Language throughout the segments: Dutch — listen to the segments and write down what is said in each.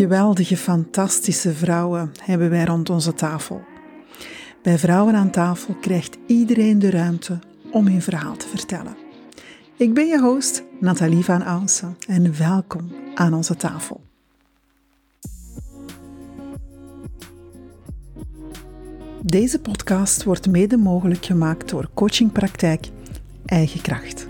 geweldige, fantastische vrouwen hebben wij rond onze tafel. Bij Vrouwen aan tafel krijgt iedereen de ruimte om hun verhaal te vertellen. Ik ben je host, Nathalie van Ausen, en welkom aan onze tafel. Deze podcast wordt mede mogelijk gemaakt door coachingpraktijk Eigen Kracht.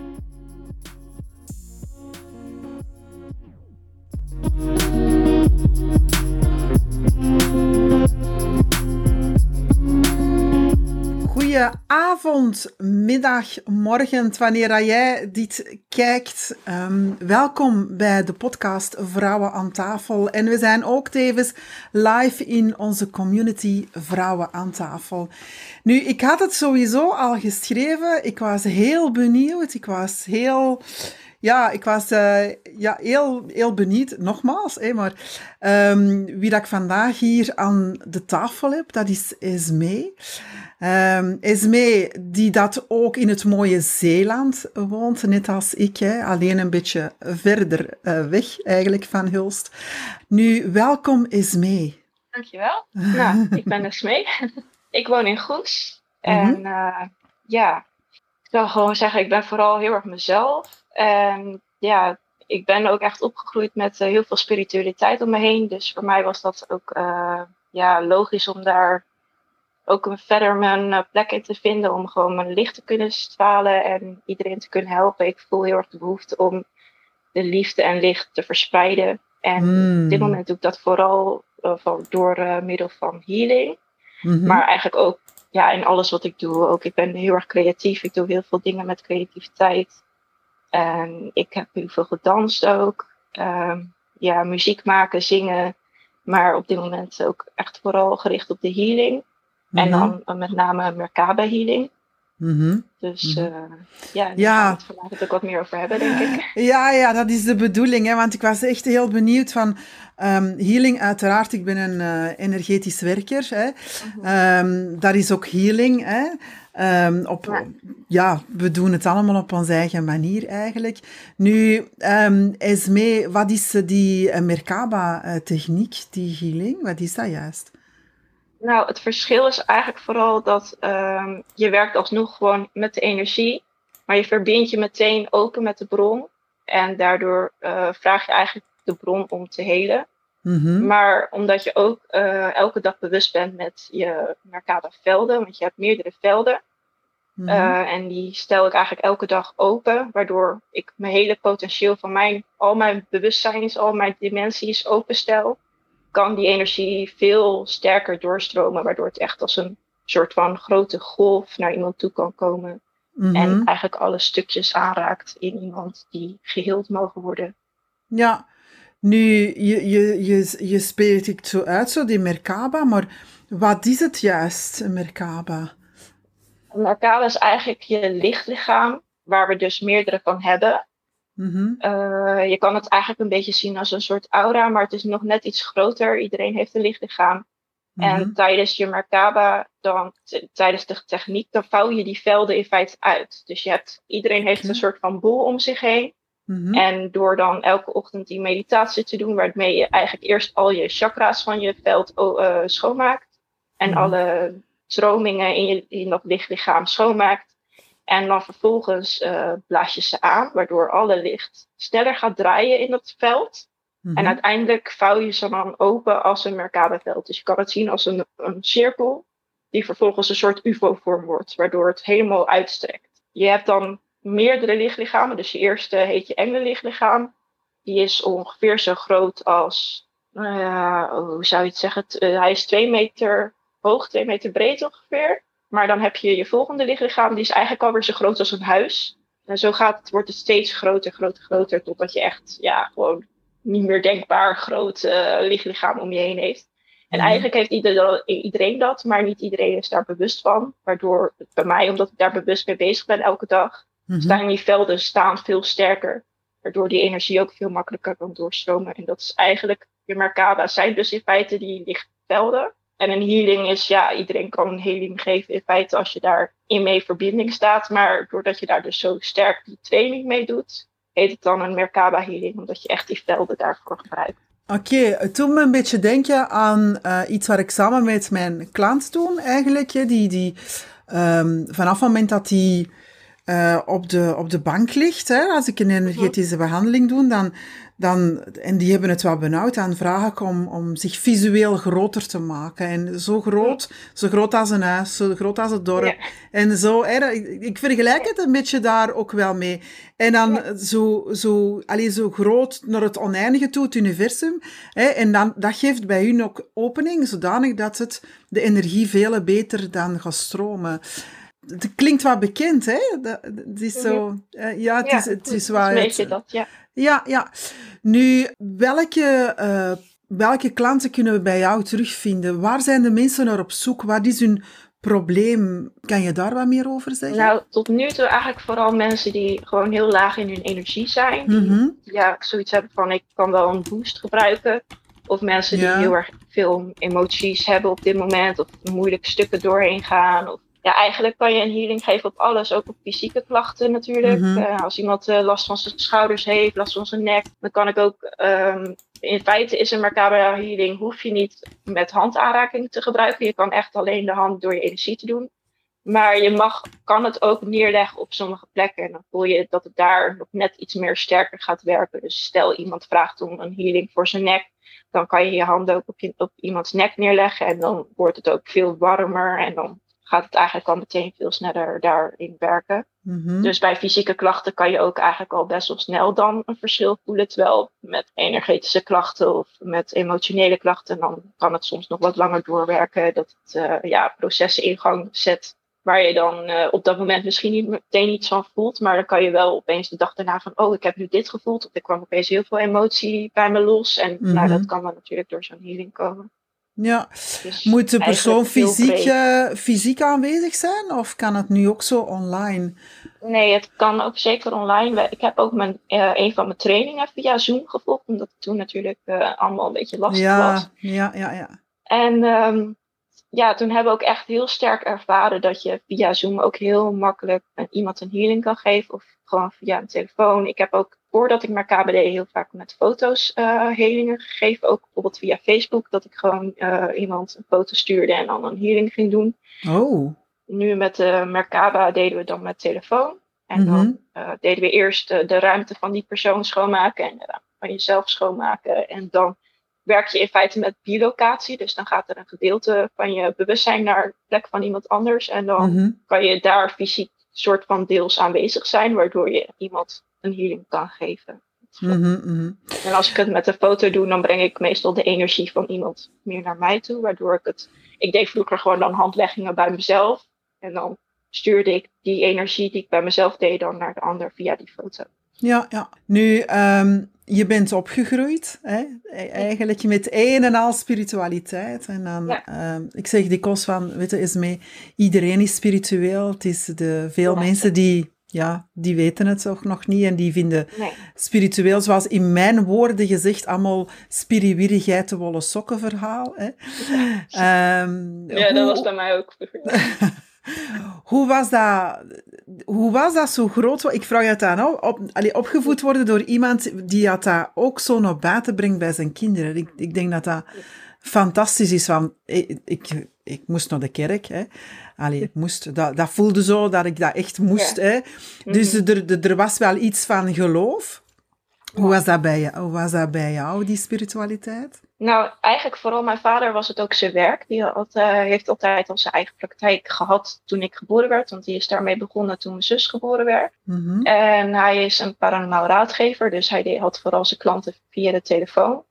Avond, middag, morgen, wanneer jij dit kijkt. Ehm, welkom bij de podcast Vrouwen aan tafel. En we zijn ook tevens live in onze community Vrouwen aan tafel. Nu, ik had het sowieso al geschreven. Ik was heel benieuwd. Ik was heel ja, ik was uh, ja, heel, heel benieuwd, nogmaals, hè, maar um, wie dat ik vandaag hier aan de tafel heb, dat is Esmee. Um, Esmee, die dat ook in het mooie Zeeland woont, net als ik, hè, alleen een beetje verder uh, weg eigenlijk van Hulst. Nu, welkom Esmee. Dankjewel. nou, ik ben Esmee. ik woon in Goes. En mm uh, ja, ik wil gewoon zeggen, ik ben vooral heel erg mezelf. En ja, ik ben ook echt opgegroeid met eh, heel veel spiritualiteit om me heen. Dus voor mij was dat ook uh, ja, logisch om daar ook een, verder mijn uh, plek in te vinden. Om gewoon mijn licht te kunnen stralen en iedereen te kunnen helpen. Ik voel heel erg de behoefte om de liefde en licht te verspreiden. En op dit hmm. moment doe ik dat vooral van, door middel van healing. Mhm. Maar eigenlijk ook ja, in alles wat ik doe. Ook, ik ben heel erg creatief. Ik doe heel veel dingen met creativiteit. En ik heb heel veel gedanst ook. Ehm, ja, muziek maken, zingen. Maar op dit moment ook echt vooral gericht op de healing. En mhm. dan uh, met name Merkaba healing. Mm Dus uh, ja, daar ja. gaan we het vandaag ook wat meer over hebben, denk ik. Ja, ja, dat is de bedoeling. Hè, want ik was echt heel benieuwd van um, healing. Uiteraard, ik ben een uh, energetisch werker. Hè. Mm daar is ook healing. Hè. Um, op, ja. we doen het allemaal op onze eigen manier eigenlijk. Nu, um, Esme, wat is die uh, Merkaba-techniek, die healing? Wat is dat juist? Nou, het verschil is eigenlijk vooral dat um, je werkt alsnog gewoon met de energie, maar je verbindt je meteen open met de bron. En daardoor uh, vraag je eigenlijk de bron om te helen. Mm Maar omdat je ook uh, elke dag bewust bent met je Merkaba velden, want je hebt meerdere velden, Mhm. Eh, en die stel ik eigenlijk elke dag open, waardoor ik mijn hele potentieel van mijn, al mijn bewustzijn, al mijn dimensies openstel. Kan die energie veel sterker doorstromen, waardoor het echt als een soort van grote golf naar iemand toe kan komen. En mhm. eigenlijk alle stukjes aanraakt in iemand die geheeld mogen worden. Ja, nu, je, je, je, je speelt het zo uit, zo die Merkaba, maar wat is het juist, Merkaba? Een arcade is eigenlijk je lichtlichaam, waar we dus meerdere van hebben. Mm je kan het eigenlijk een beetje zien als een soort aura, maar het is nog net iets groter. Iedereen heeft een lichtlichaam. En mhm. tijdens je Merkaba, dan, tijdens de techniek, dan vouw je die velden in feite uit. Dus je hebt, iedereen heeft een soort van boel om zich heen. Mhm. En door dan elke ochtend die meditatie te doen, waarmee je eigenlijk eerst al je chakra's van je veld uh, schoonmaakt. En mhm. alle stromingen in, je, in dat lichtlichaam schoonmaakt. En dan vervolgens uh, blaas je ze aan, waardoor alle licht sneller gaat draaien in dat veld. En mhm. uiteindelijk vouw je ze dan open als een Merkaba-veld. Dus je kan het zien als een, een cirkel, die vervolgens een soort UFO-vorm wordt, waardoor het helemaal uitstrekt. Je hebt dan meerdere lichtlichamen. Dus je eerste heet je engelenlichtlichaam. Die is ongeveer zo groot als, uh, hoe zou je het zeggen? Uh, hij is twee meter hoog, twee meter breed ongeveer. Maar dan heb je je volgende lichtlichaam, die is eigenlijk alweer zo groot als een huis. En zo gaat het, wordt het steeds groter, groter, groter, totdat je echt, ja, gewoon niet meer denkbaar groot uh, lichtlichaam om je heen heeft. En mhm. eigenlijk heeft iedereen dat, maar niet iedereen is daar bewust van. Waardoor bij mij, omdat ik daar bewust mee bezig ben elke dag, mm staan die velden staan veel sterker. Waardoor die energie ook veel makkelijker kan doorstromen. En dat is eigenlijk, je Merkaba zijn dus in feite die lichtvelden. En een healing is, ja, iedereen kan een healing geven in feite als je daar in mee verbinding staat. Maar doordat je daar dus zo sterk die training mee doet, heet het dan een Merkaba healing, omdat je echt die velden daarvoor gebruikt. Oké, het doet me een beetje denken aan uh, iets waar ik samen met mijn klant doe eigenlijk. Die, die um, vanaf het moment dat die uh, op, de, op de bank ligt, hè, als ik een energetische behandeling doe, dan, dan, en die hebben het wel benauwd, dan vraag ik om, om zich visueel groter te maken. En zo groot, zo groot als een huis, zo groot als het dorp. En zo, hè, ik, ik, vergelijk het een beetje daar ook wel mee. En dan zo, zo, allee, zo groot naar het oneindige toe, het universum. Hè, en dan, dat geeft bij hun ook opening, zodanig dat het, de energie veel beter dan gaat stromen het klinkt wat bekend, hè? Dat, het is zo... Uh, ja, het is, het is waar... Weet je dat, ja. Ja, ja. Nu, welke, uh, welke klanten kunnen we bij jou terugvinden? Waar zijn de mensen naar op zoek? Wat is hun probleem? Kan je daar wat meer over zeggen? Nou, tot nu toe eigenlijk vooral mensen die gewoon heel laag in hun energie zijn. Die, mm -hmm. Ja, zoiets hebben van ik kan wel een boost gebruiken. Of mensen die heel erg veel emoties hebben op dit moment. Of moeilijke stukken doorheen gaan. Of ja, eigenlijk kan je een healing geven op alles, ook op fysieke klachten natuurlijk. Mhm. Eh, als iemand uh, last van zijn schouders heeft, last van zijn nek, dan kan ik ook. Um, in feite is een Merkaba healing, hoef je niet met handaanraking te gebruiken. Je kan echt alleen de hand door je energie te doen. Maar je mag, kan het ook neerleggen op sommige plekken. En dan voel je dat het daar nog net iets meer sterker gaat werken. Dus stel iemand vraagt om een healing voor zijn nek. Dan kan je je hand ook op, je, op iemands nek neerleggen. En dan wordt het ook veel warmer. En dan gaat het eigenlijk al meteen veel sneller daarin werken. Mhm. Dus bij fysieke klachten kan je ook eigenlijk al best wel snel dan een verschil voelen. Terwijl met energetische klachten of met emotionele klachten, dan kan het soms nog wat langer doorwerken. Dat het uh, ja, processen in gang zet. Waar je dan uh, op dat moment misschien niet meteen iets van voelt. Maar dan kan je wel opeens de dag daarna van, oh, ik heb nu dit gevoeld. Of er kwam opeens heel veel emotie bij me los. En nou, mhm. dat kan dan natuurlijk door zo'n healing komen. Ja. Dus Moet de persoon fysiek, uh, fysiek aanwezig zijn of kan het nu ook zo online? Nee, het kan ook zeker online. Ik heb ook mijn, uh, een van mijn trainingen via Zoom gevolgd, omdat het toen natuurlijk uh, allemaal een beetje lastig ja, was. Ja, ja, ja. En um, ja, toen hebben we ook echt heel sterk ervaren dat je via Zoom ook heel makkelijk iemand een healing kan geven. Of gewoon via een telefoon. Ik heb ook voordat ik naar KBD heel vaak met foto's uh, helingen gegeven. Ook bijvoorbeeld via Facebook. Dat ik gewoon uh, iemand een foto stuurde en dan een healing ging doen. Oh. Nu met de Merkaba deden we dan met telefoon. En dan uh, deden we eerst de ruimte van die persoon schoonmaken. En de ruimte van jezelf schoonmaken. En dan werk je in feite met bilocatie. Dus dan gaat er een gedeelte van je bewustzijn naar de plek van iemand anders. En dan mhm. kan je daar fysiek soort van deels aanwezig zijn, waardoor je iemand een healing kan geven. Mhm, mhm. En als ik het met een foto doe, dan breng ik meestal de energie van iemand meer naar mij toe, waardoor ik het. Ik deed vroeger gewoon dan handleggingen bij mezelf. En dan stuurde ik die energie die ik bij mezelf deed dan naar de ander via die foto. Ja, ja. Nu, um, je bent opgegroeid, hè? E-, eigenlijk met een en al spiritualiteit. En dan, ja. uh, ik zeg dikwijls van, weet je, is mee, iedereen is spiritueel. Het is de, veel mensen die, ja, die weten het toch nog niet en die vinden nee. spiritueel, zoals in mijn woorden gezegd, allemaal spiriwiri wollen sokken verhaal. Hè? Ja, um, ja hoe... dat was bij mij ook. Hoe was dat, hoe was dat zo groot? Ik vraag het aan, op, allee, opgevoed worden door iemand die dat ook zo naar buiten brengt bij zijn kinderen. Ik, ik denk dat dat fantastisch is. Van, ik, ik, ik moest naar de kerk. Hè. Allee, ik moest, dat, dat voelde zo dat ik dat echt moest. Hè. Dus mhm. er, er was wel iets van geloof. Hoe was, dat bij jou, hoe was dat bij jou, die spiritualiteit? Nou, eigenlijk vooral mijn vader was het ook zijn werk. Die had, uh, heeft altijd al zijn eigen praktijk gehad toen ik geboren werd. Want die is daarmee begonnen toen mijn zus geboren werd. Mm-hmm. En hij is een paranormaal raadgever. Dus hij had vooral zijn klanten via de telefoon.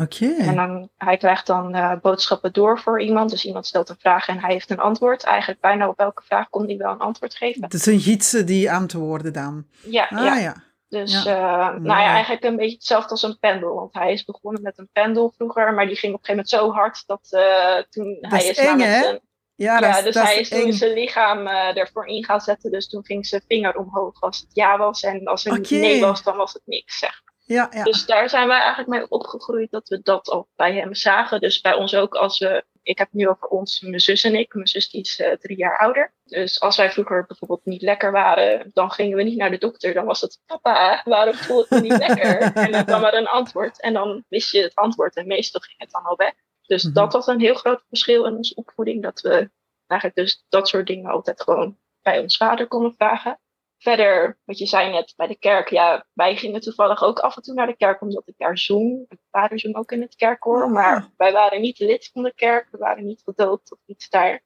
Oké. Okay. En dan, hij krijgt dan uh, boodschappen door voor iemand. Dus iemand stelt een vraag en hij heeft een antwoord. Eigenlijk bijna op elke vraag kon hij wel een antwoord geven. Het is een gids die antwoorden dan? Ja, ah, ja. ja. Dus ja. Uh, nou ja, eigenlijk een beetje hetzelfde als een pendel. Want hij is begonnen met een pendel vroeger, maar die ging op een gegeven moment zo hard dat uh, toen dat hij is, eng, hè? Zijn, ja, ja dat, dus dat hij is toen zijn lichaam uh, ervoor in gaan zetten. Dus toen ging zijn vinger omhoog als het ja was. En als het okay. nee was, dan was het niks, zeg. Ja, ja. Dus daar zijn wij eigenlijk mee opgegroeid dat we dat al bij hem zagen. Dus bij ons ook als we ik heb nu over ons, mijn zus en ik. Mijn zus die is uh, drie jaar ouder. Dus als wij vroeger bijvoorbeeld niet lekker waren, dan gingen we niet naar de dokter. Dan was het, papa, waarom voel ik me niet lekker? en dan kwam er een antwoord. En dan wist je het antwoord en meestal ging het dan al weg. Dus mhm. dat was een heel groot verschil in onze opvoeding. Dat we eigenlijk dus dat soort dingen altijd gewoon bij ons vader konden vragen. Verder, wat je zei net bij de kerk, ja, wij gingen toevallig ook af en toe naar de kerk omdat ik daar zong. Mijn vader zong ook in het kerkkoor, ah. maar wij waren niet lid van de kerk, we waren niet gedoopt of iets daar.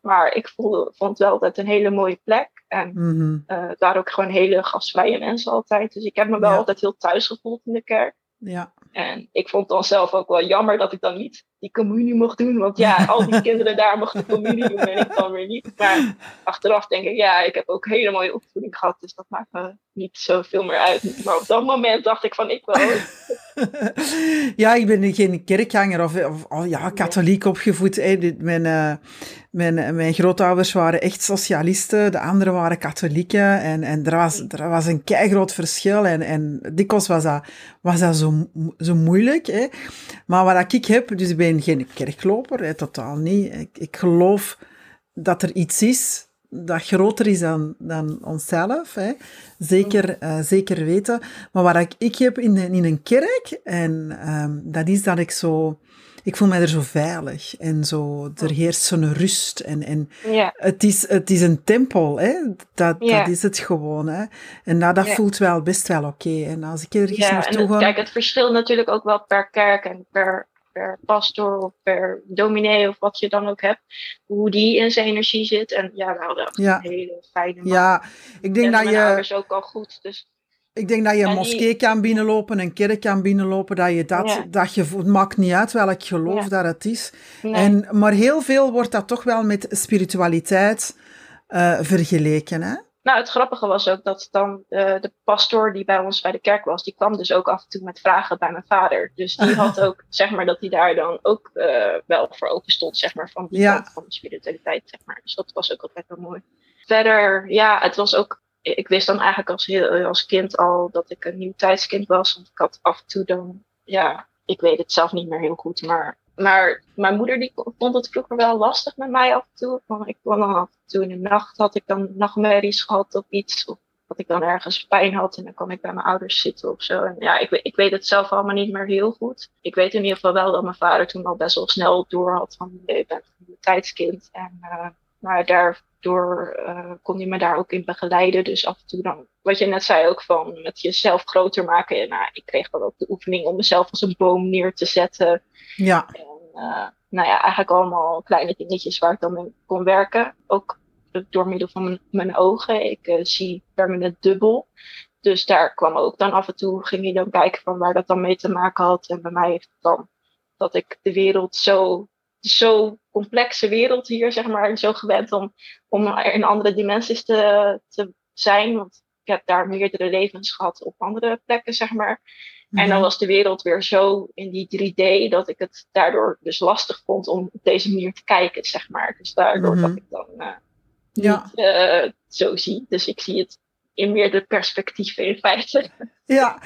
Maar ik voelde, vond wel altijd een hele mooie plek. En mm het waren ook gewoon hele gastvrije mensen altijd. Dus ik heb me wel altijd heel thuis gevoeld in de kerk. Ja. En ik vond dan zelf ook wel jammer dat ik dan niet die communie mocht doen. Want ja, al die kinderen daar mochten communie doen en ik dan weer niet. Maar achteraf denk ik, ja, ik heb ook hele mooie opvoeding gehad. Dus dat maakt me niet zoveel meer uit. Maar op dat moment dacht ik van, ik wel. ja, ik ben geen kerkganger of, of oh ja, katholiek opgevoed. Hè. Mijn, uh, mijn, mijn grootouders waren echt socialisten, de anderen waren katholieken. En, en er, was, er was een groot verschil. En, en dikwijls was dat, was dat zo, zo moeilijk. Hè. Maar wat ik heb, dus ik ben geen kerkloper, hè, totaal niet. Ik, ik geloof dat er iets is dat groter is dan, dan onszelf. Hè. Zeker, uh, zeker weten. Maar wat ik, ik heb in, in een kerk, en um, dat is dat ik zo... Ik voel mij er zo veilig en zo, er oh. heerst zo'n rust. En, en ja. het, is, het is een tempel, hè? Dat, ja. dat is het gewoon. Hè? En nou, dat ja. voelt wel best wel oké. Okay. En als ik ergens ja, naartoe ga... Kijk, het verschilt natuurlijk ook wel per kerk en per per pastor of per dominee of wat je dan ook hebt, hoe die in zijn energie zit. En ja, we hadden ja. een hele fijne man. Ja, ik denk dat je... is ook al goed, dus... Ik denk dat je een moskee kan binnenlopen, een kerk kan binnenlopen, dat je dat, dat je, het maakt niet uit welk geloof dat het is. En, maar heel veel wordt dat toch wel met spiritualiteit uh, vergeleken, hè? Nou, het grappige was ook dat dan uh, de pastoor die bij ons bij de kerk was, die kwam dus ook af en toe met vragen bij mijn vader. Dus die had ook, zeg maar, dat hij daar dan ook uh, wel voor open stond, zeg maar, van die ja. kant van de spiritualiteit, zeg maar. Dus dat was ook altijd wel mooi. Verder, ja, het was ook, ik wist dan eigenlijk als, als kind al dat ik een nieuw tijdskind was. Want ik had af en toe dan, ja, ik weet het zelf niet meer heel goed, maar maar mijn moeder die vond het vroeger wel lastig met mij af en toe. Want ik kwam dan af en toe in de nacht, had ik dan nachtmerries gehad of iets. Of dat ik dan ergens pijn had en dan kwam ik bij mijn ouders zitten of zo. En ja, ik, ik weet het zelf allemaal niet meer heel goed. Ik weet in ieder geval wel dat mijn vader toen al best wel snel door had van je bent een tijdskind. En, uh, maar daardoor uh, kon hij me daar ook in begeleiden. Dus af en toe dan, wat je net zei ook van met jezelf groter maken. En, nou, ik kreeg dan ook de oefening om mezelf als een boom neer te zetten. Ja. Uh, nou ja, eigenlijk allemaal kleine dingetjes waar ik dan mee kon werken. Ook door middel van mijn, mijn ogen. Ik uh, zie permanent dubbel. Dus daar kwam ook dan af en toe, ging hij dan kijken van waar dat dan mee te maken had. En bij mij heeft het dan dat ik de wereld zo, zo complexe wereld hier, zeg maar, zo gewend om, om in andere dimensies te, te zijn. Want ik heb daar meerdere levens gehad op andere plekken, zeg maar. En dan mhm. was de wereld weer zo in die 3D dat ik het daardoor dus lastig vond om op deze manier te kijken, zeg maar. Dus daardoor mm dat ik dan uh, ja. niet uh, zo zie. Dus ik zie het in meerdere perspectieven in feite. Ja,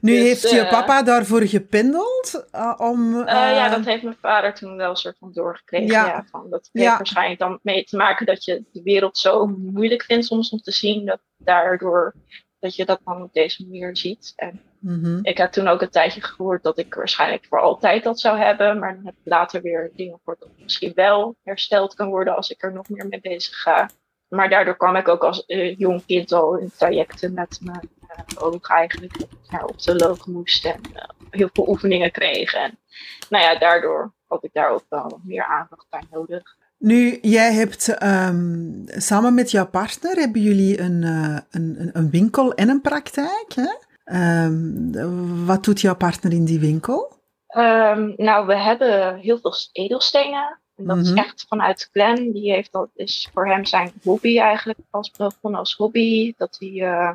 nu dus, heeft je uh, papa daarvoor gepindeld om... ja, dat heeft mijn vader toen wel een soort van doorgekregen. Ja. ja van, dat heeft ja. waarschijnlijk dan mee te maken dat je de wereld zo moeilijk vindt soms om te zien. Dat daardoor dat je dat dan op deze manier ziet. En Mhm. Ik heb toen ook een tijdje gehoord dat ik waarschijnlijk voor altijd dat zou hebben. Maar dan heb ik later weer dingen voor dat misschien wel hersteld kan worden als ik er nog meer mee bezig ga. Maar daardoor kwam ik ook als uh, jong kind al in trajecten met mijn uh, oog eigenlijk. Dat ik naar optoloog moest en uh, heel veel oefeningen kreeg. En nou ja, daardoor had ik daar ook wel nog meer aandacht bij nodig. Nu, jij hebt um, samen met jouw partner, hebben jullie een, een, een winkel en een praktijk, hè? Um, wat doet jouw partner in die winkel? Um, nou, we hebben heel veel edelstenen. En dat is mhm. echt vanuit Glenn. Die heeft dat is voor hem zijn hobby eigenlijk pas begonnen als hobby. Dat hij, uh,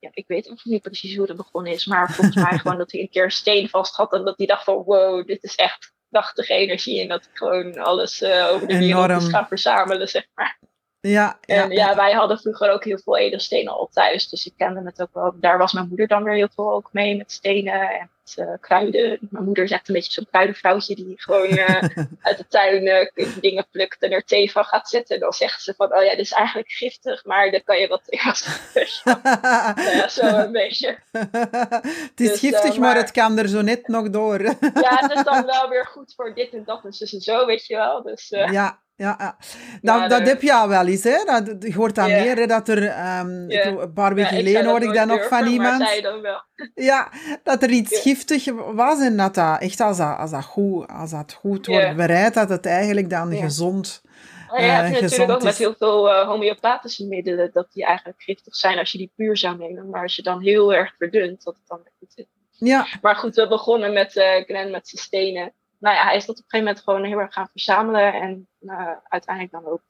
ja, ik weet ook niet precies hoe het begonnen is, maar volgens mij gewoon dat hij een keer een steen vast had en dat hij dacht van wow, dit is echt krachtige energie en dat ik gewoon alles uh, over de wereld gaan verzamelen, zeg maar. Ja, en ja, wij hadden vroeger ook heel veel edelstenen al thuis. Dus ik kende het ook wel. Daar was mijn moeder dan weer heel veel ook mee met stenen en met, uh, kruiden. Mijn moeder is echt een beetje zo'n kruidenvrouwtje die gewoon uh, uit de tuin uh, dingen plukt en er thee van gaat zetten. En dan zegt ze van, oh ja, dit is eigenlijk giftig, maar dan kan je wat tegen ja, zo een beetje. het is dus, giftig, maar, maar, het kan er zo net nog door. ja, het is dan wel weer goed voor dit en dat en dus zo, weet je wel. Dus, ja, ja, ja. Nou, dat heb je al wel eens, hè? Dat, je hoort dan meer, hè, dat er, um, een paar weken geleden hoorde ik dat nog van iemand. Dan wel. Ja, dat er iets giftig was en dat dat echt, als dat, als dat, goed, als dat goed wordt bereid, dat het eigenlijk dan gezond Oh ja, je hebt natuurlijk ook met heel veel uh, homeopathische middelen dat die eigenlijk giftig zijn als je die puur zou nemen. Maar als je dan heel erg verdunt, dat het dan goed zit. Ja. Maar goed, we begonnen met uh, Glenn met zijn stenen nou ja, hij is dat op een gegeven moment gewoon heel erg gaan verzamelen en uh, uiteindelijk dan ook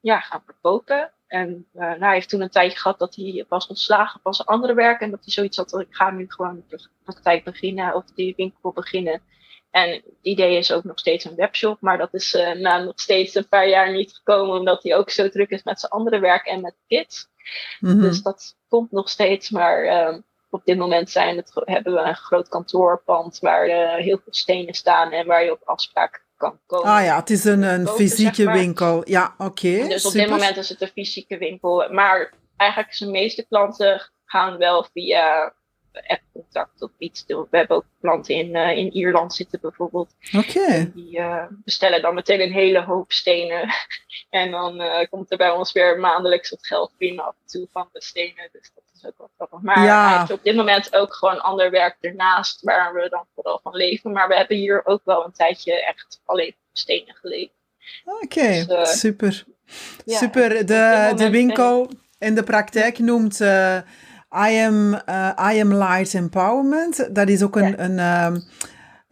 ja, gaan verkopen. En uh, nou, hij heeft toen een tijdje gehad dat hij was ontslagen van zijn andere werk en dat hij zoiets had, ik ga nu gewoon de praktijk beginnen of die winkel beginnen. En het idee is ook nog steeds een webshop, maar dat is uh, nou, nog steeds een paar jaar niet gekomen, omdat hij ook zo druk is met zijn andere werk en met kids. Mm -hmm. Dus dat komt nog steeds, maar uh, op dit moment zijn het, hebben we een groot kantoorpand waar uh, heel veel stenen staan en waar je op afspraak kan komen. Ah ja, het is een, een fysieke winkel. Ja, oké. dus op dit moment is het een fysieke winkel. Maar eigenlijk zijn meeste klanten gaan wel via app-contact of iets. We hebben ook klanten in, uh, in Ierland zitten bijvoorbeeld. Oké. Die uh, bestellen dan meteen een hele hoop stenen. en dan komt er bij ons weer maandelijks wat geld binnen af en toe van de stenen. Dus dat is ook wel grappig. Maar ja. hij heeft op dit moment ook gewoon ander werk ernaast waar we dan vooral van leven. Maar we hebben hier ook wel een tijdje echt alleen stenen geleefd. Oké, dus, super. Ja, super. De, de winkel in de praktijk noemt I am, uh, I am Light Empowerment. Dat is ook een. een um,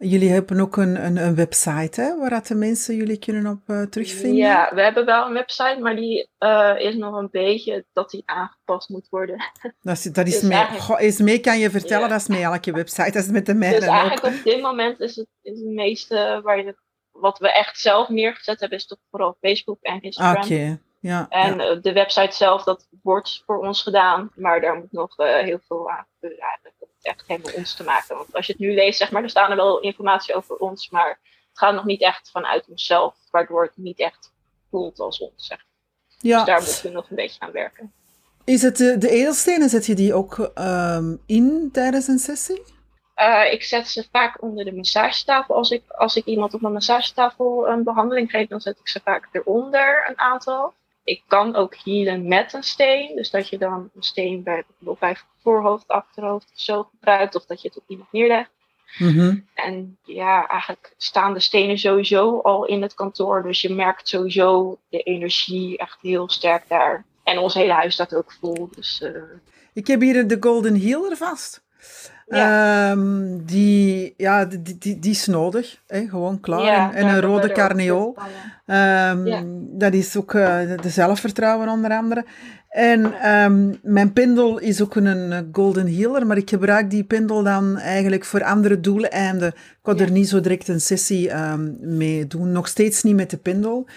jullie hebben ook een, een, een, website hè, waar dat de mensen jullie kunnen op uh, terugvinden. Ja, we hebben wel een website, maar die uh, is nog een beetje dat die aangepast moet worden. Dat is, dat is, dus mee, goh, is mee, kan je vertellen, ja. dat is mee elke website, dat is met de mijne Dus eigenlijk ook. op dit moment is het, is het meeste waar je, wat we echt zelf neergezet hebben, is toch vooral Facebook en Instagram. Oké. Okay. Ja, en ja. de website zelf, dat wordt voor ons gedaan, maar daar moet nog uh, heel veel aan gebeuren eigenlijk. Echt helemaal ons te maken. Want als je het nu leest, zeg maar, er staan er wel informatie over ons, maar het gaat nog niet echt vanuit onszelf, waardoor het niet echt voelt als ons. Zeg. Ja. Dus daar moeten we nog een beetje aan werken. Is het de, de edelstenen, zet je die ook um, in tijdens een sessie? Uh, ik zet ze vaak onder de massagetafel. Als ik, als ik iemand op een massagetafel een behandeling geef, dan zet ik ze vaak eronder een aantal ik kan ook healen met een steen. Dus dat je dan een steen bij, bijvoorbeeld bij voorhoofd, achterhoofd of zo gebruikt. Of dat je het op iemand neerlegt. Mm En ja, eigenlijk staan de stenen sowieso al in het kantoor. Dus je merkt sowieso de energie echt heel sterk daar. En ons hele huis staat ook vol. Dus, uh... Ik heb hier de Golden Healer vast. Ja. Um, die, ja, die, die, die is nodig. Hè? Gewoon klaar. Ja, en, een rode carneol. Um, ja. Dat is ook uh, de zelfvertrouwen onder andere. En um, mijn pindel is ook een golden healer, maar ik gebruik die pindel dan eigenlijk voor andere doeleinden. Ik kan er niet zo direct een sessie mee doen. Nog steeds niet met de pindel.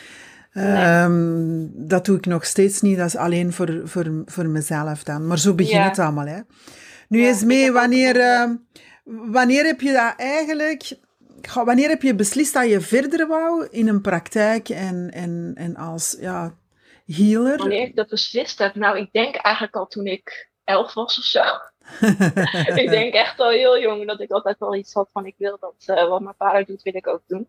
Nee. dat doe ik nog steeds niet. Dat is alleen voor, voor, voor mezelf dan. Maar zo begint het allemaal. Hè. Nu ja, eens mee, wanneer, uh, wanneer heb je dat eigenlijk... Wanneer heb je beslist dat je verder wou in een praktijk en, en, en als ja, healer? Wanneer ik dat beslist heb? Nou, ik denk eigenlijk al toen ik elf was of zo. ik denk echt al heel jong dat ik altijd wel iets had van ik wil dat uh, wat mijn vader doet, wil ik ook doen.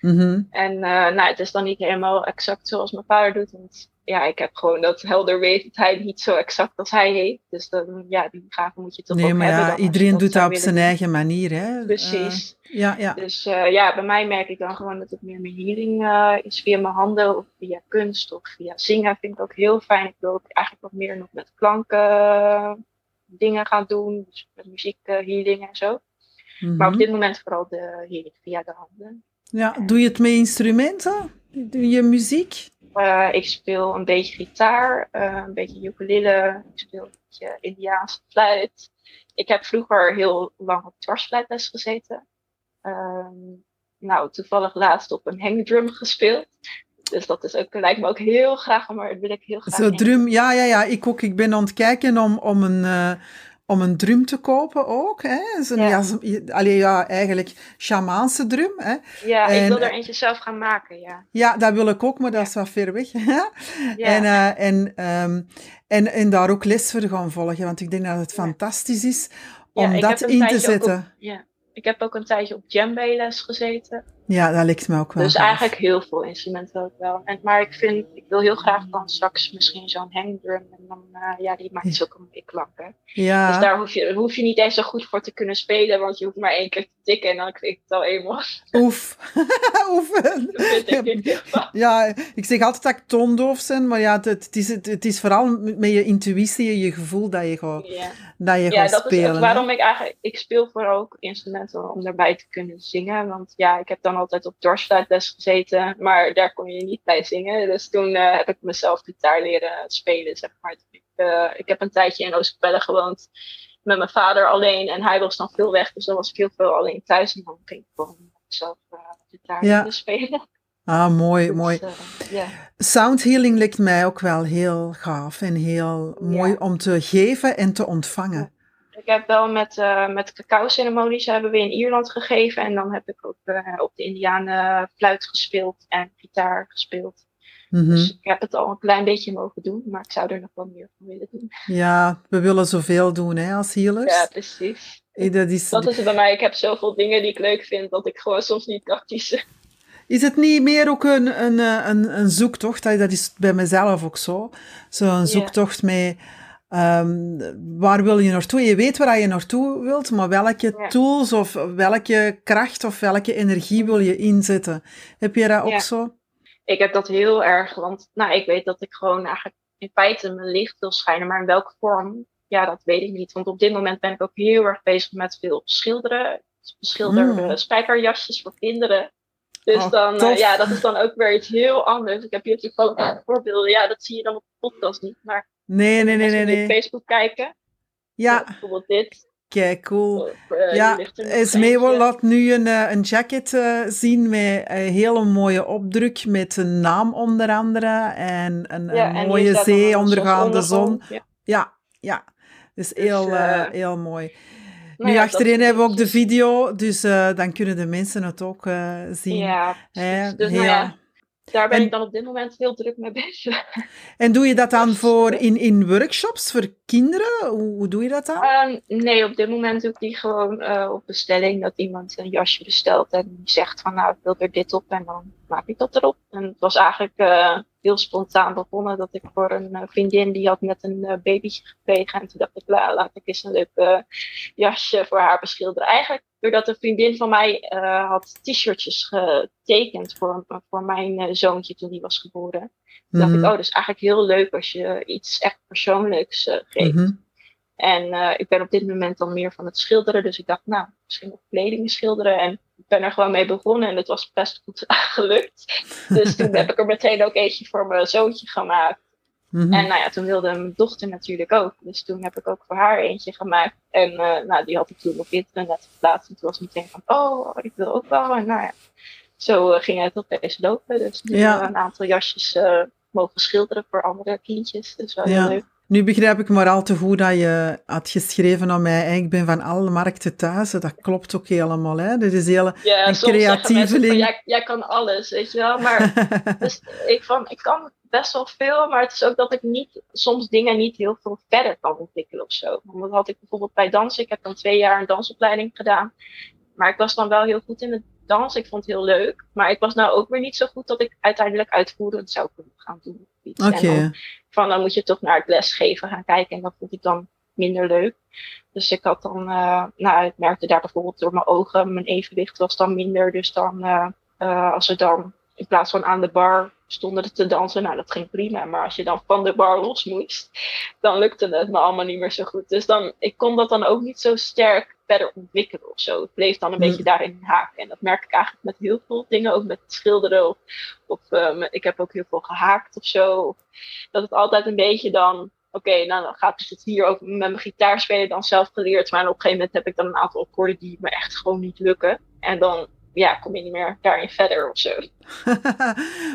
Mm -hmm. En uh, nou, het is dan niet helemaal exact zoals mijn vader doet. Want ja, ik heb gewoon dat helder wetendheid niet zo exact als hij heeft. Dus dan, ja, die gave moet je toch nee, ook maar hebben. Ja, iedereen doet dat op zijn eigen manier, hè? Precies. Uh, ja, ja. Dus uh, ja, bij mij merk ik dan gewoon dat het meer mijn healing uh, is via mijn handen of via kunst of via zingen. Vind ik ook heel fijn. Ik wil ook eigenlijk wat meer nog met klanken dingen gaan doen. Dus met muziek healing en zo. Mm -hmm. Maar op dit moment vooral de healing via de handen. Ja, doe je het met instrumenten? Doe je muziek? Uh, ik speel een beetje gitaar, uh, een beetje ukulele, ik speel een beetje Indiaanse fluit. Ik heb vroeger heel lang op dwarsfluitles gezeten. Um, nou, toevallig laatst op een hangdrum gespeeld. Dus dat is ook, lijkt me ook heel graag, maar wil ik heel graag. Zo drum, ja, ja, ja, ik ook. Ik ben aan het kijken om, om een, uh, om een drum te kopen ook. Hè. Ja. Ja, allee, ja, eigenlijk shamaanse drum. Hè. Ja, en, ik wil er eentje zelf gaan maken, ja. Ja, dat wil ik ook, maar dat is wat ver weg. ja. En, uh, en, um, en, en daar ook les voor gaan volgen, want ik denk dat het fantastisch is om dat in te zetten. Op, ja. Ik heb ook een tijdje op djembe les gezeten. Ja, dat lijkt me ook wel. Dus eigenlijk heel veel instrumenten ook wel. En, maar ik vind, ik wil heel graag dan straks misschien zo'n hangdrum. En dan, uh, ja, die maakt zulke mooie klanken. Ja. Dus daar hoef je, hoef je niet eens zo goed voor te kunnen spelen, want je hoeft maar één keer te tikken en dan klinkt het al eenmaal. Oef. Oef. ja, ik zeg altijd dat ik toondoof ben, maar ja, het, het, is, het, is vooral met je intuïtie en je gevoel dat je gaat, ja. dat je ja, gaat dat spelen. Is waarom ik eigenlijk, ik speel vooral ook instrumenten om daarbij te kunnen zingen, want ja, ik heb dan altijd op dwarsfluitles gezeten, maar daar kon je niet bij zingen. Dus toen uh, heb ik mezelf gitaar leren spelen, zeg maar. Ik, uh, ik heb een tijdje in Oostkapelle gewoond met mijn vader alleen en hij was dan veel weg, dus dan was ik heel veel alleen thuis en dan ging ik gewoon mezelf uh, gitaar ja. spelen. Ah, mooi, dus, mooi. yeah. Sound healing lijkt mij ook wel heel gaaf en heel mooi om te geven en te ontvangen. Ik heb wel met, uh, met cacao-ceremonies hebben we in Ierland gegeven. En dan heb ik ook uh, op de Indianen fluit gespeeld en gitaar gespeeld. Mm -hmm. Dus ik heb het al een klein beetje mogen doen, maar ik zou er nog wel meer van willen doen. Ja, we willen zoveel doen hè, als healers. Ja, precies. Dat is, dat is het bij mij. Ik heb zoveel dingen die ik leuk vind, dat ik gewoon soms niet kan kiezen. Is het niet meer ook een, een, een, een zoektocht? Dat is bij mezelf ook zo. Zo'n zoektocht yeah. met Um, waar wil je naartoe? Je weet waar je naartoe wilt, maar welke tools of welke kracht of welke energie wil je inzetten? Heb je dat ook zo? Ik heb dat heel erg, want nou, ik weet dat ik gewoon eigenlijk in feite mijn licht wil schijnen, maar in welke vorm, ja, dat weet ik niet. Want op dit moment ben ik ook heel erg bezig met veel schilderen. Beschilderde mm. spijkerjasjes voor kinderen. Dus oh, dan, uh, ja, dat is dan ook weer iets heel anders. Ik heb hier toevallig voorbeelden, ja, dat zie je dan op de podcast niet, maar Nee, nee, nee, nee. nee. op Facebook kijken. Ja. Bijvoorbeeld dit. Kijk, cool. Uh, ja, Esmee laat nu een, uh, een jacket uh, zien met een hele mooie opdruk met een naam onder andere en een, ja, een en mooie zee, ondergaande zon. Ja, ja. ja. Dus, dus heel, heel mooi. Nou nu ja, achterin hebben we ook de video, dus dan kunnen de mensen het ook zien. Ja, dus, nou ja daar ben ik dan op dit moment heel druk mee bezig. En doe je dat dan dus, voor eh, in, in workshops voor kinderen? Hoe, hoe doe je dat dan? Uh, nee, op dit moment doe ik die gewoon uh, op bestelling. Dat iemand een jasje bestelt en die zegt van nou ik wil er dit op en dan maak ik dat erop. En het was eigenlijk uh, heel spontaan begonnen dat ik voor een vriendin die had net een babytje gekregen. En toen dacht ik laat ik eens een leuk jasje voor haar beschilderen. Eigenlijk doordat een vriendin van mij uh, had t-shirtjes getekend voor, voor mijn zoontje toen die was geboren. Toen dacht ik, mhm. oh, dat is eigenlijk heel leuk als je iets echt persoonlijks uh, geeft. Mm -hmm. En ik ben op dit moment dan meer van het schilderen, dus ik dacht, nou, misschien op kleding schilderen. En ben er gewoon mee begonnen en het was best goed gelukt. Dus toen heb ik er meteen ook eentje voor mijn zoontje gemaakt. Mhm. En nou ja, toen wilde mijn dochter natuurlijk ook. Dus toen heb ik ook voor haar eentje gemaakt. En uh, nou, die had ik toen op internet geplaatst. En toen was meteen van, oh, ik wil ook wel. En nou ja, zo uh, ging het opeens lopen. Dus nu ja. een aantal jasjes uh, mogen schilderen voor andere kindjes. Dus wel heel leuk. Nu begrijp ik maar al te goed dat je had geschreven aan mij, ik ben van alle markten thuis. Dat klopt ook helemaal, hè? Dit is heel ja, een creatieveling. Jij, jij kan alles, weet je wel. Maar dus ik, van, ik kan best wel veel, maar het is ook dat ik niet, soms dingen niet heel veel verder kan ontwikkelen of zo. Want dat had ik bijvoorbeeld bij dansen. Ik heb dan twee jaar een dansopleiding gedaan. Maar ik was dan wel heel goed in het dansen. Ik vond het heel leuk. Maar ik was nou ook weer niet zo goed dat ik uiteindelijk uitvoerend zou kunnen gaan doen. Oké van dan moet je toch naar het lesgeven gaan kijken. En dat vond ik dan minder leuk. Dus ik had dan, uh, nou, ik merkte daar bijvoorbeeld door mijn ogen, mijn evenwicht was dan minder. Dus dan, uh, uh, als we dan in plaats van aan de bar stonden te dansen, nou dat ging prima. Maar als je dan van de bar los moest, dan lukte het me allemaal niet meer zo goed. Dus dan, ik kon dat dan ook niet zo sterk verder ontwikkelen of zo. Het bleef dan een beetje daarin haken. En dat merk ik eigenlijk met heel veel dingen, ook met schilderen. Of, of uh, ik heb ook heel veel gehaakt of zo. Dat het altijd een beetje dan, oké, okay, nou dan gaat het hier ook met mijn gitaar spelen dan zelf geleerd. Maar op een gegeven moment heb ik dan een aantal akkoorden die me echt gewoon niet lukken. En dan ja, kom je niet meer daarin verder of zo.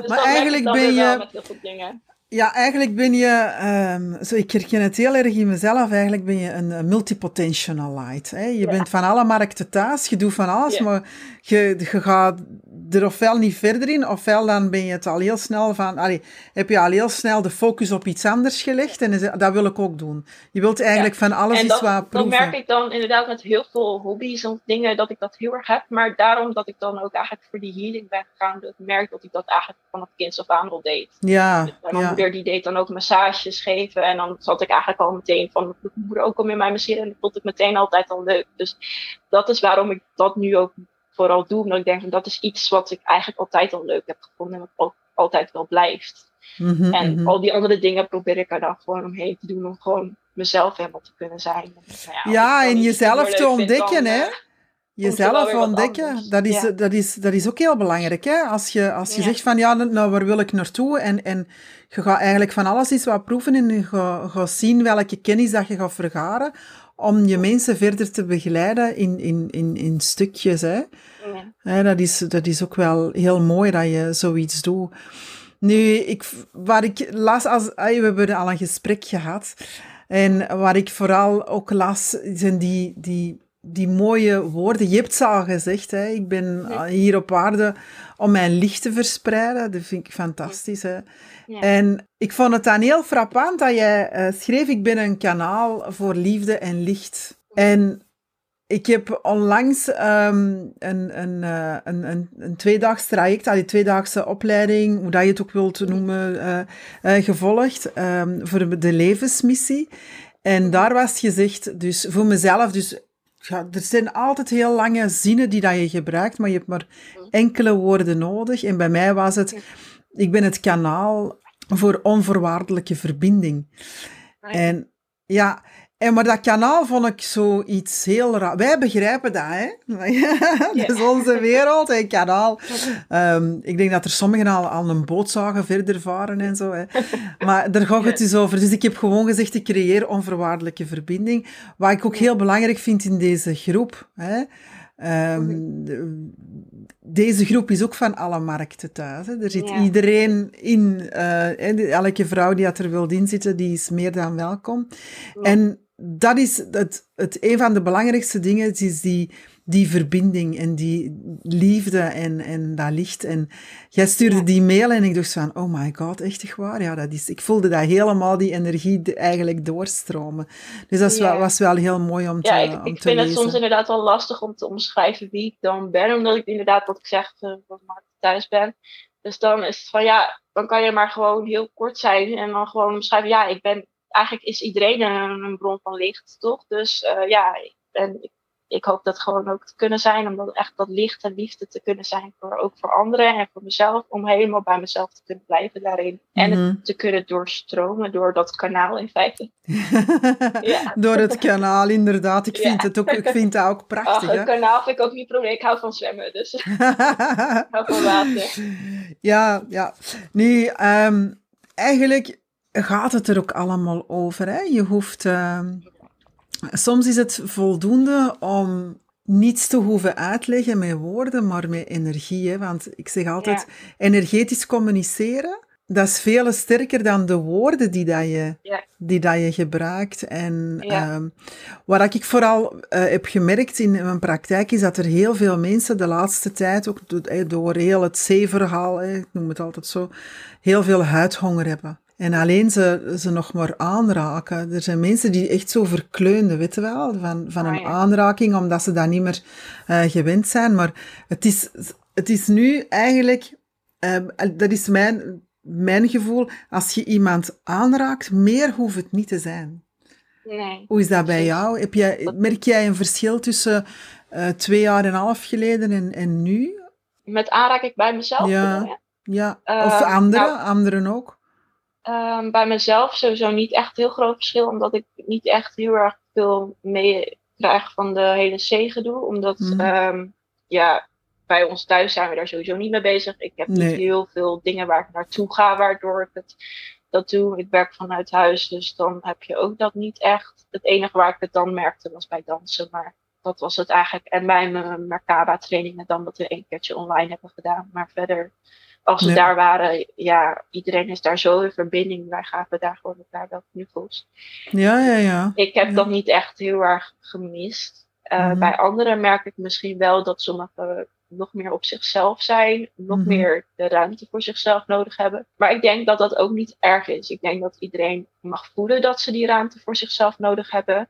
dus maar eigenlijk ben je. Met heel veel dingen. Ja, eigenlijk ben je, um, zo, ik herken het heel erg in mezelf, eigenlijk ben je een, multipotential light. Hè? Je bent van alle markten thuis, je doet van alles, maar je, je gaat er ofwel niet verder in, ofwel dan ben je het al heel snel van, allee, heb je al heel snel de focus op iets anders gelegd en dat wil ik ook doen. Je wilt eigenlijk van alles iets wat proeven. Dan merk ik dan inderdaad met heel veel hobby's of dingen dat ik dat heel erg heb, maar daarom dat ik dan ook eigenlijk voor die healing ben gegaan, dat ik merk dat ik dat eigenlijk vanaf kind of aan al deed. Ja. Dus mijn moeder die deed dan ook massages geven en dan zat ik eigenlijk al meteen van, mijn moeder ook al in mijn masseren en dat vond ik meteen altijd al leuk. Dus dat is waarom ik dat nu ook vooral doe. Omdat ik denk van dat is iets wat ik eigenlijk altijd al leuk heb gevonden en wat ook altijd wel blijft. Mhm, en mhm. al die andere dingen probeer ik er dan gewoon omheen te doen om gewoon mezelf helemaal te kunnen zijn. Nou ja, en jezelf te ontdekken, hè? Eh, jezelf ontdekken, dat is, dat, is, dat is ook heel belangrijk. Hè? Als je, als je zegt van ja, nou waar wil ik naartoe? En, en je gaat eigenlijk van alles eens wat proeven en je gaat, gaat zien welke kennis dat je gaat vergaren om je mensen verder te begeleiden in, in, in, in stukjes. Hè. Ja. dat, is, dat is ook wel heel mooi dat je zoiets doet. Nu, ik, waar ik las, als, we hebben al een gesprek gehad. En waar ik vooral ook las, zijn die, die, die mooie woorden. Je hebt ze al gezegd, hè. ik ben hier op aarde om mijn licht te verspreiden. Dat vind ik fantastisch. Hè. En ik vond het dan heel frappant dat jij uh, schreef, ik ben een kanaal voor liefde en licht. En ik heb onlangs um, een, een, uh, een, een, een tweedaags traject, die tweedaagse opleiding, hoe dat je het ook wilt noemen, uh, gevolgd um, voor de levensmissie. En daar was gezegd, dus voor mezelf, dus ja, er zijn altijd heel lange zinnen die dat je gebruikt, maar je hebt maar enkele woorden nodig. En bij mij was het, ik ben het kanaal voor onvoorwaardelijke verbinding. En ja, en maar dat kanaal vond ik zoiets heel raar. Wij begrijpen dat, hè? dat is onze wereld, een kanaal. Ehm, ik denk dat er sommigen al aan een boot zagen verder varen en zo. Hè. Maar daar gaat het dus over. Dus ik heb gewoon gezegd, ik creëer onvoorwaardelijke verbinding. Wat ik ook heel belangrijk vind in deze groep. Hè. Um, deze groep is ook van alle markten thuis. Hè. Er zit iedereen in. Uh, elke vrouw die er wil inzitten, die is meer dan welkom. En dat is het, het, een van de belangrijkste dingen, is die, die verbinding en die liefde en, en dat licht. En jij stuurde die mail en ik dacht van, oh my god, echt waar? Ja, dat is, ik voelde dat helemaal, die energie eigenlijk doorstromen. Dus dat wel, was wel heel mooi om te Ja, ik, ik vind het soms inderdaad wel lastig om te omschrijven wie ik dan ben, omdat ik inderdaad, wat ik zeg, uh, wat thuis ben. Dus dan is het van, ja, dan kan je maar gewoon heel kort zijn en dan gewoon omschrijven, ja, ik ben eigenlijk is iedereen een, bron van licht, toch? Dus uh, ja, en ik, ik, hoop dat gewoon ook te kunnen zijn, om dat echt dat licht en liefde te kunnen zijn, voor, ook voor anderen en voor mezelf, om helemaal bij mezelf te kunnen blijven daarin. En het mhm. te kunnen doorstromen door dat kanaal in feite. ja. Door het kanaal, inderdaad. Ik vind, het, ook, ik vind het ook prachtig. Ach, het kanaal vind ik ook niet probleem. Ik hou van zwemmen, dus ik hou van water. Ja, ja. Nu, um, eigenlijk gaat het er ook allemaal over. Hè? Je hoeft. Uh, soms is het voldoende om niets te hoeven uitleggen met woorden, maar met energie. Hè? Want ik zeg altijd: energetisch communiceren. Dat is veel sterker dan de woorden die, dat je, die dat je gebruikt. En ja. uh, wat ik vooral uh, heb gemerkt in mijn praktijk, is dat er heel veel mensen de laatste tijd, ook door heel het zeeverhaal, ik noem het altijd zo, heel veel huidhonger hebben. En alleen ze, ze nog maar aanraken. Er zijn mensen die echt zo verkleunden, weet je wel, van, van een ah, aanraking, omdat ze dat niet meer uh, gewend zijn. Maar het is, het is nu eigenlijk, uh, dat is mijn, mijn gevoel, als je iemand aanraakt, meer hoeft het niet te zijn. Nee. Hoe is dat bij jou? Heb jij, merk jij een verschil tussen uh, twee jaar en een half geleden en, en nu? Met aanraak ik bij mezelf? Ja, ja. of anderen, nou, anderen ook? Um, bij mezelf sowieso niet echt heel groot verschil, omdat ik niet echt heel erg veel meekrijg van de hele zeegedoe. Omdat mm. um, ja, bij ons thuis zijn we daar sowieso niet mee bezig. Ik heb niet heel veel dingen waar ik naartoe ga, waardoor ik het dat doe. Ik werk vanuit huis, dus dan heb je ook dat niet echt. Het enige waar ik het dan merkte was bij dansen, maar dat was het eigenlijk. En bij mijn Merkaba trainingen dan dat we een keertje online hebben gedaan. Maar verder, als we daar waren, ja, iedereen is daar zo in verbinding. Wij gaven daar gewoon elkaar wel knuffels. Ja, ja, ja. Ik heb dat niet echt heel erg gemist. Uh, Bij anderen merk ik misschien wel dat sommigen nog meer op zichzelf zijn, nog mhm. meer de ruimte voor zichzelf nodig hebben. Maar ik denk dat dat ook niet erg is. Ik denk dat iedereen mag voelen dat ze die ruimte voor zichzelf nodig hebben.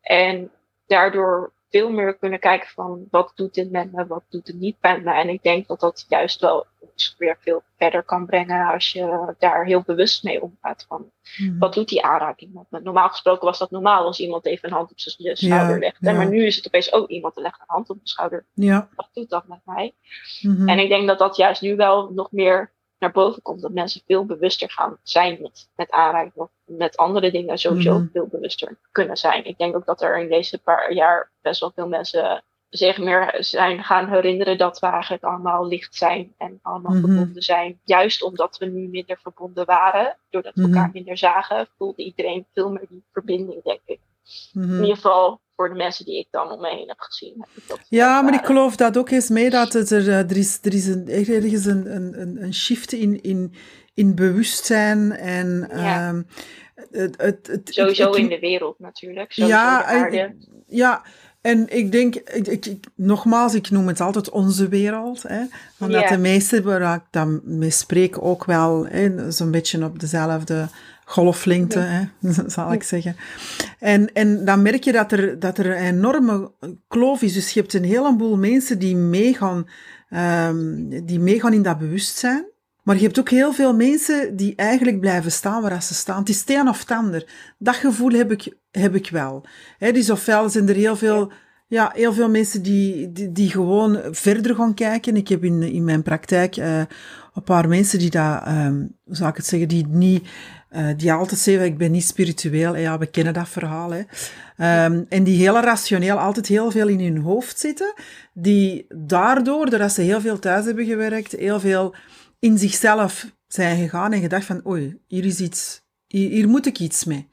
En daardoor veel meer kunnen kijken van wat doet dit met me, wat doet het niet met me. En ik denk dat dat juist wel ons weer veel verder kan brengen als je daar heel bewust mee omgaat. Van hmm. wat doet die aanraking met me? Normaal gesproken was dat normaal als iemand even een hand op zijn schouder legt. Ja. Maar nu is het opeens ook iemand die legt een hand op mijn schouder. Ja. Wat doet dat met mij? Mhm. En ik denk dat dat juist nu wel nog meer naar boven komt. Dat mensen veel bewuster gaan zijn met, met aanraking of met andere dingen sowieso mhm. veel bewuster kunnen zijn. Ik denk ook dat er in deze paar jaar best wel veel mensen zich meer zijn gaan herinneren dat we eigenlijk allemaal licht zijn en allemaal mhm. verbonden zijn. Juist omdat we nu minder verbonden waren, doordat we mhm. elkaar minder zagen, voelde iedereen veel meer die verbinding, denk ik. In ieder geval voor de mensen die ik dan om me heen heb gezien. Heb ik dat ja, maar ik geloof dat ook eens mee dat er, eh, er is, er is een, ergens een, een, een shift in, in, in bewustzijn en... Ja. Um, het, het, het, Sowieso in de wereld natuurlijk. Sowieso ja, ja, en ik denk, ik, ik, nogmaals, ik noem het altijd onze wereld. Hè, omdat de meesten waar ik dan mee spreek ook wel zo'n beetje op dezelfde golflengte, hè, zal ik zeggen. En, en dan merk je dat er, dat er een enorme kloof is. Dus je hebt een heleboel mensen die meegaan, um, die meegaan in dat bewustzijn. Maar je hebt ook heel veel mensen die eigenlijk blijven staan waar ze staan. Het is het een of het ander. Dat gevoel heb ik, heb ik wel. He, dus ofwel zijn er heel veel, ja, heel veel mensen die, die, die gewoon verder gaan kijken. Ik heb in, in mijn praktijk uh, een paar mensen die dat, um, hoe zou ik het zeggen, die niet uh, die altijd zeggen, ik ben niet spiritueel. Ja, we kennen dat verhaal. Hè. Um, en die heel rationeel altijd heel veel in hun hoofd zitten. Die daardoor, doordat ze heel veel thuis hebben gewerkt, heel veel in zichzelf zijn gegaan en gedacht van, oei, hier is iets, hier, moet ik iets mee.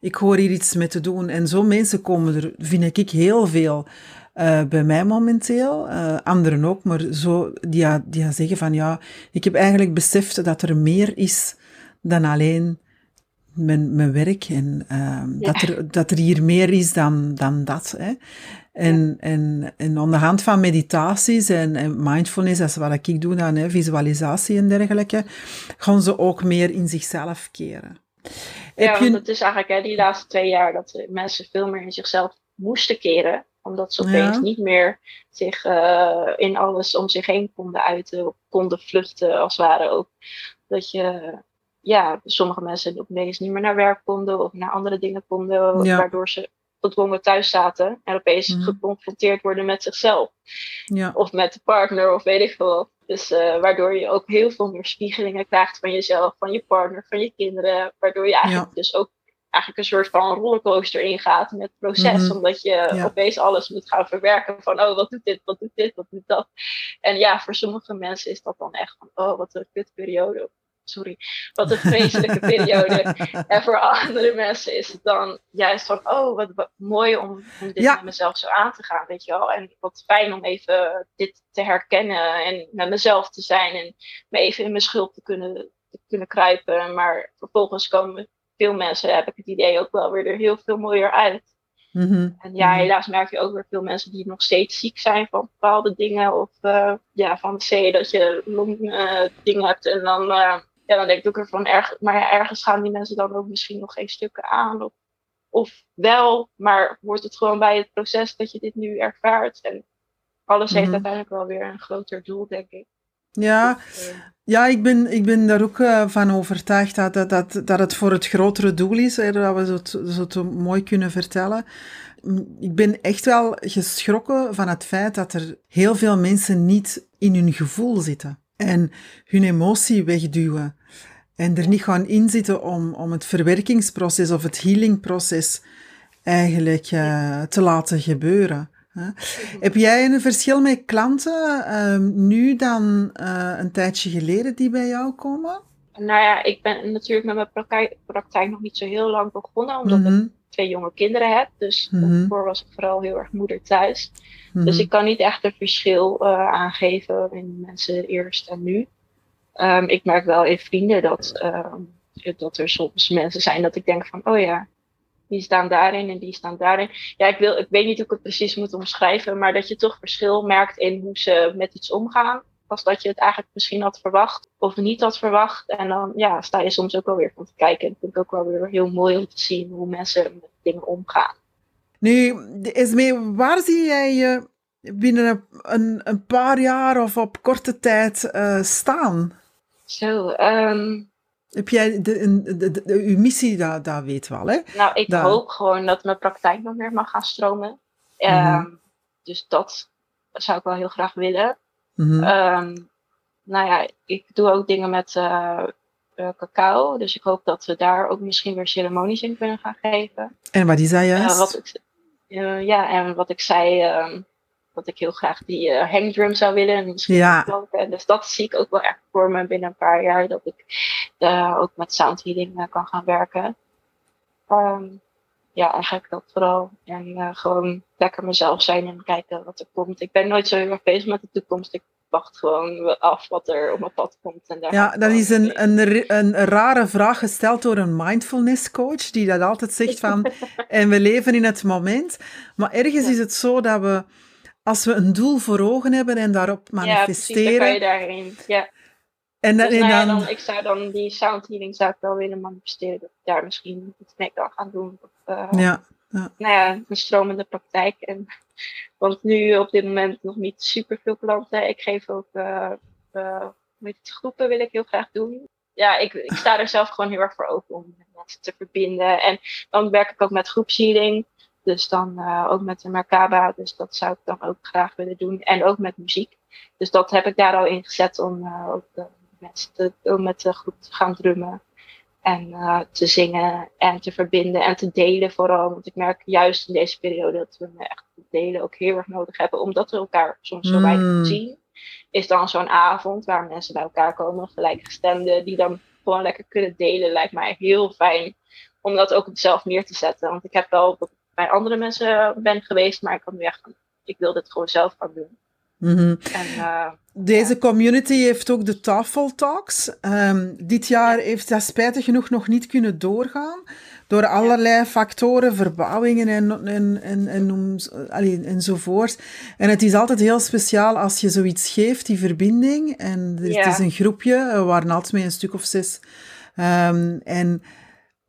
Ik hoor hier iets mee te doen. En zo mensen komen er, vind ik, heel veel uh, bij mij momenteel. Uh, anderen ook, maar zo, die, die zeggen van, ja, ik heb eigenlijk beseft dat er meer is dan alleen mijn, mijn werk. En uh, dat, er, dat er hier meer is dan, dan dat. Hè. En, en, en aan de hand van meditaties en, en mindfulness, dat is wat ik doe dan, hè, visualisatie en dergelijke, gaan ze ook meer in zichzelf keren. Ja, je... het is eigenlijk hè, die laatste twee jaar dat mensen veel meer in zichzelf moesten keren. Omdat ze opeens niet meer zich uh, in alles om zich heen konden uiten, konden vluchten als het ware ook. Dat je ja, sommige mensen opeens niet meer naar werk konden of naar andere dingen konden, waardoor ze gedwongen thuis zaten en opeens mm. geconfronteerd worden met zichzelf. Ja. Of met de partner of weet ik veel. Dus uh, waardoor je ook heel veel meer spiegelingen krijgt van jezelf, van je partner, van je kinderen. Waardoor je eigenlijk dus ook eigenlijk een soort van rollercoaster ingaat met het proces. Mhm. Omdat je opeens alles moet gaan verwerken van, oh, wat doet dit, wat doet dit, wat doet dat. En ja, voor sommige mensen is dat dan echt van, oh, wat een kutperiode sorry, wat een vreselijke periode. En voor andere mensen is het dan juist van, oh, wat, mooi om, om dit met mezelf zo aan te gaan, weet je wel. En wat fijn om even dit te herkennen en met mezelf te zijn en me even in mijn schulp te kunnen, te kunnen kruipen. Maar vervolgens komen veel mensen, heb ik het idee, ook wel weer er heel veel mooier uit. Mhm. En ja, mhm. helaas merk je ook weer veel mensen die nog steeds ziek zijn van bepaalde dingen. Of uh, ja, van C dat je long uh, dingen hebt en dan uh, ja, dan denk ik ook ervan, erg, maar ja, ergens gaan die mensen dan ook misschien nog geen stukken aan. Of, of wel, maar wordt het gewoon bij het proces dat je dit nu ervaart. En alles heeft mhm. uiteindelijk wel weer een groter doel, denk ik. Ja, eh, ja ik, ben, ik ben daar ook uh, van overtuigd dat, dat, dat, dat het voor het grotere doel is, hè, dat we zo, zo te mooi kunnen vertellen. Ik ben echt wel geschrokken van het feit dat er heel veel mensen niet in hun gevoel zitten en hun emotie wegduwen. En er niet gaan inzitten om, om het verwerkingsproces of het healingproces eigenlijk uh, te laten gebeuren. Hè. Heb jij een verschil met klanten uh, nu dan uh, een tijdje geleden die bij jou komen? Nou ja, ik ben natuurlijk met mijn praktijk, praktijk nog niet zo heel lang begonnen, omdat mm -hmm. Twee jonge kinderen heb. Dus mm daarvoor was ik vooral heel erg moeder thuis. Dus mhm. ik kan niet echt een verschil uh, aangeven in mensen eerst en nu. Um, ik merk wel in vrienden dat, ehm, dat er soms mensen zijn dat ik denk van, oh ja, die staan daarin en die staan daarin. Ja, ik, wil, ik weet niet hoe ik het precies moet omschrijven, maar dat je toch verschil merkt in hoe ze met iets omgaan. Als dat je het eigenlijk misschien had verwacht of niet had verwacht. En dan ja, sta je soms ook wel weer van te kijken. En dat vind ik ook wel weer heel mooi om te zien hoe mensen met dingen omgaan. Nu, Esmee, waar zie jij je binnen een, een paar jaar of op korte tijd uh, staan? Zo, um, heb jij de, de, de, uw missie, daar, daar weet wel, hè? Nou, ik hoop gewoon dat mijn praktijk nog meer mag gaan stromen. Um, Dus dat zou ik wel heel graag willen. Mm um, nou ja, ik doe ook dingen met uh, uh, cacao. Dus ik hoop dat we daar ook misschien weer ceremonies in kunnen gaan geven. En wat die zei juist? Uh, wat ik, ja, en wat ik zei, um, dat ik heel graag die hangdrum zou willen. En misschien ja. Dus dat zie ik ook wel echt voor me binnen een paar jaar. Dat ik ook met sound healing kan gaan werken. Um, ja, eigenlijk dat vooral. En gewoon lekker mezelf zijn en kijken wat er komt. Ik ben nooit zo heel erg bezig met de toekomst. Ik wacht gewoon af wat er op mijn pad komt. En daar ja, dat is een, een, een, rare vraag gesteld door een mindfulness coach, die dat altijd zegt van, en we leven in het moment. Maar ergens is het zo dat we als we een doel voor ogen hebben en daarop manifesteren. Ja, precies, dan kan je daarheen. Ja. En, dan, dus, nou dan, ik zou dan die sound healing zou ik wel willen manifesteren. Dat ik daar misschien iets mee kan gaan doen. Of, uh, ja, ja. Nou ja, een stromende praktijk. En, want nu op dit moment nog niet super veel klanten. Ik geef ook uh, uh, met groepen wil ik heel graag doen. Ja, ik, ik sta er zelf gewoon heel erg voor open om mensen te verbinden. En dan werk ik ook met groepshealing. Dus dan uh, ook met de Merkaba. Dus dat zou ik dan ook graag willen doen. En ook met muziek. Dus dat heb ik daar al in gezet om uh, ook mensen te, om met de groep te gaan drummen. En te zingen en te verbinden en te delen vooral. Want ik merk juist in deze periode dat we echt delen ook heel erg nodig hebben. Omdat we elkaar soms zo weinig mm. zien. Is dan zo'n avond waar mensen bij elkaar komen, gelijkgestemden, die dan gewoon lekker kunnen delen. Lijkt mij heel fijn om dat ook op zelf neer te zetten. Want ik heb wel bij andere mensen ben geweest, maar ik kan nu echt, ik wil dit gewoon zelf gaan doen. Mhm. en, uh, Deze community heeft ook de tafeltalks. Um, dit jaar heeft dat spijtig genoeg nog niet kunnen doorgaan. Door allerlei factoren, verbouwingen en, en, en, en, allee, enzovoort. En het is altijd heel speciaal als je zoiets geeft, die verbinding. En het is een groepje, we waren altijd met een stuk of zes. Um, en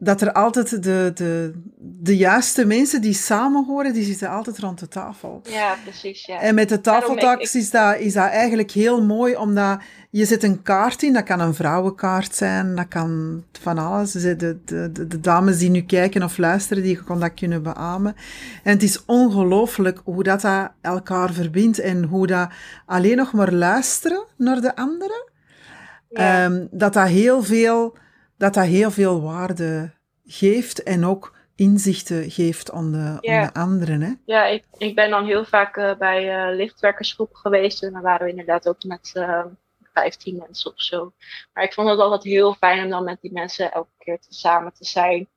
dat er altijd de, de, de juiste mensen die samen horen, die zitten altijd rond de tafel. Ja, precies. Ja. En met de tafeltax is, dat, is dat eigenlijk heel mooi, omdat je zet een kaart in. Dat kan een vrouwenkaart zijn, dat kan van alles. De, de, de, de dames die nu kijken of luisteren, die dat kunnen beamen. En het is ongelooflijk hoe dat, dat elkaar verbindt en hoe dat alleen nog maar luisteren naar de anderen, ja. um, dat dat heel veel dat dat heel veel waarde geeft en ook inzichten geeft aan de, aan de anderen. Hè? Ja, ik, ik ben dan heel vaak uh, bij uh, lichtwerkersgroep geweest en dan waren we inderdaad ook met uh, eh, 15 mensen of zo. Maar ik vond het altijd heel fijn om dan met die mensen elke keer te, samen te zijn.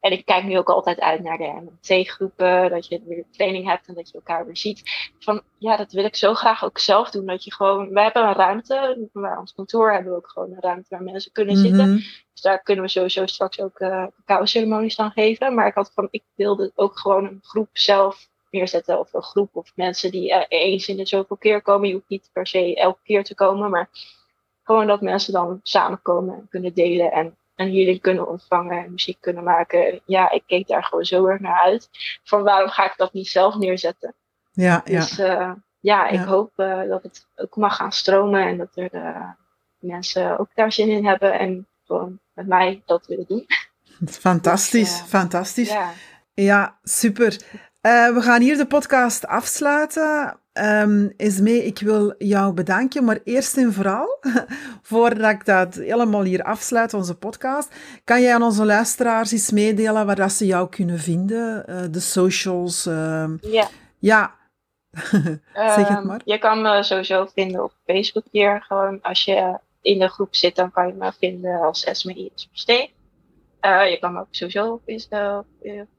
En ik kijk nu ook altijd uit naar de MT-groepen, dat je weer training hebt en dat je elkaar weer ziet. Van ja, dat wil ik zo graag ook zelf doen. Dat je gewoon, we hebben een ruimte, waar ons kantoor hebben we ook gewoon een ruimte waar mensen kunnen zitten. Mhm. Dus daar kunnen we sowieso straks ook uh, cacao-ceremonies aan geven. Maar ik had van, ik wilde ook gewoon een groep zelf neerzetten. Of een groep of mensen die uh, eens in de zoveel keer komen. Je hoeft niet per se elke keer te komen, maar gewoon dat mensen dan samenkomen en kunnen delen. En en jullie kunnen ontvangen en muziek kunnen maken. Ja, ik keek daar gewoon zo erg naar uit. Van waarom ga ik dat niet zelf neerzetten? Ja, dus uh, ja, ik hoop uh, dat het ook mag gaan stromen en dat er uh, mensen ook daar zin in hebben en gewoon met mij dat willen doen. Fantastisch, dus, fantastisch. Ja. ja, super. We gaan hier de podcast afsluiten. Um, Esmee, ik wil jou bedanken, maar eerst en vooral, voordat ik dat helemaal hier afsluit, onze podcast, kan jij aan onze luisteraars iets meedelen waar dat ze jou kunnen vinden? Uh, de socials? Uh, ja. Ja, zeg het maar. je kan me sowieso vinden op Facebook hier. Gewoon als je in de groep zit, dan kan je me vinden als Esmee uh, je kan me ook sowieso op,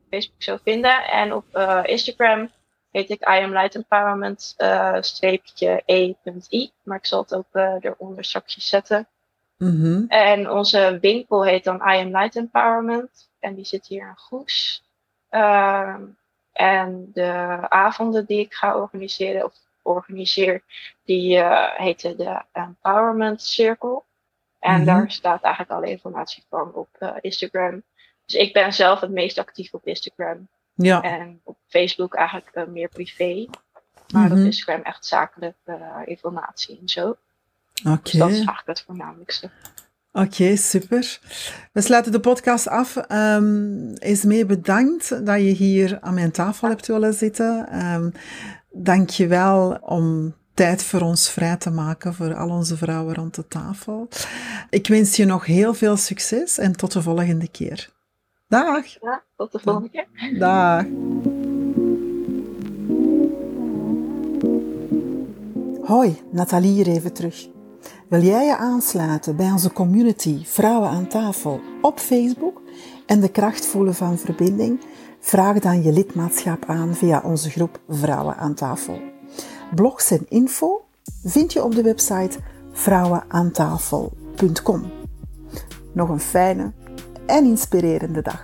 Facebook zo vinden. En op Instagram heet ik I am Light Empowerment streepje e.i. Maar ik zal het ook eronder straks zetten. Mhm. En onze winkel heet dan I am Light Empowerment. En die zit hier in Goes. Ehm, en de avonden die ik ga organiseren, of organiseer, die uh, heten de Empowerment Circle. En mhm. daar staat eigenlijk alle informatie van op uh, Instagram. Dus ik ben zelf het meest actief op Instagram. Ja. En op Facebook eigenlijk uh, meer privé. Maar op mhm. Instagram echt zakelijke informatie en zo. Oké. Dus dat is eigenlijk het voornamelijkste. Oké, super. We sluiten de podcast af. Um, is mee bedankt dat je hier aan mijn tafel hebt willen zitten. Um, Dank je wel om tijd voor ons vrij te maken, voor al onze vrouwen rond de tafel. Ik wens je nog heel veel succes en tot de volgende keer. Dag. Ja, tot de volgende keer. Dag. Hoi, Nathalie hier even terug. Wil jij je aansluiten bij onze community Vrouwen aan tafel op Facebook en de kracht voelen van verbinding? Vraag dan je lidmaatschap aan via onze groep Vrouwen aan tafel. Blogs en info vind je op de website vrouwenaantafel.com. Nog een fijne en inspirerende dag.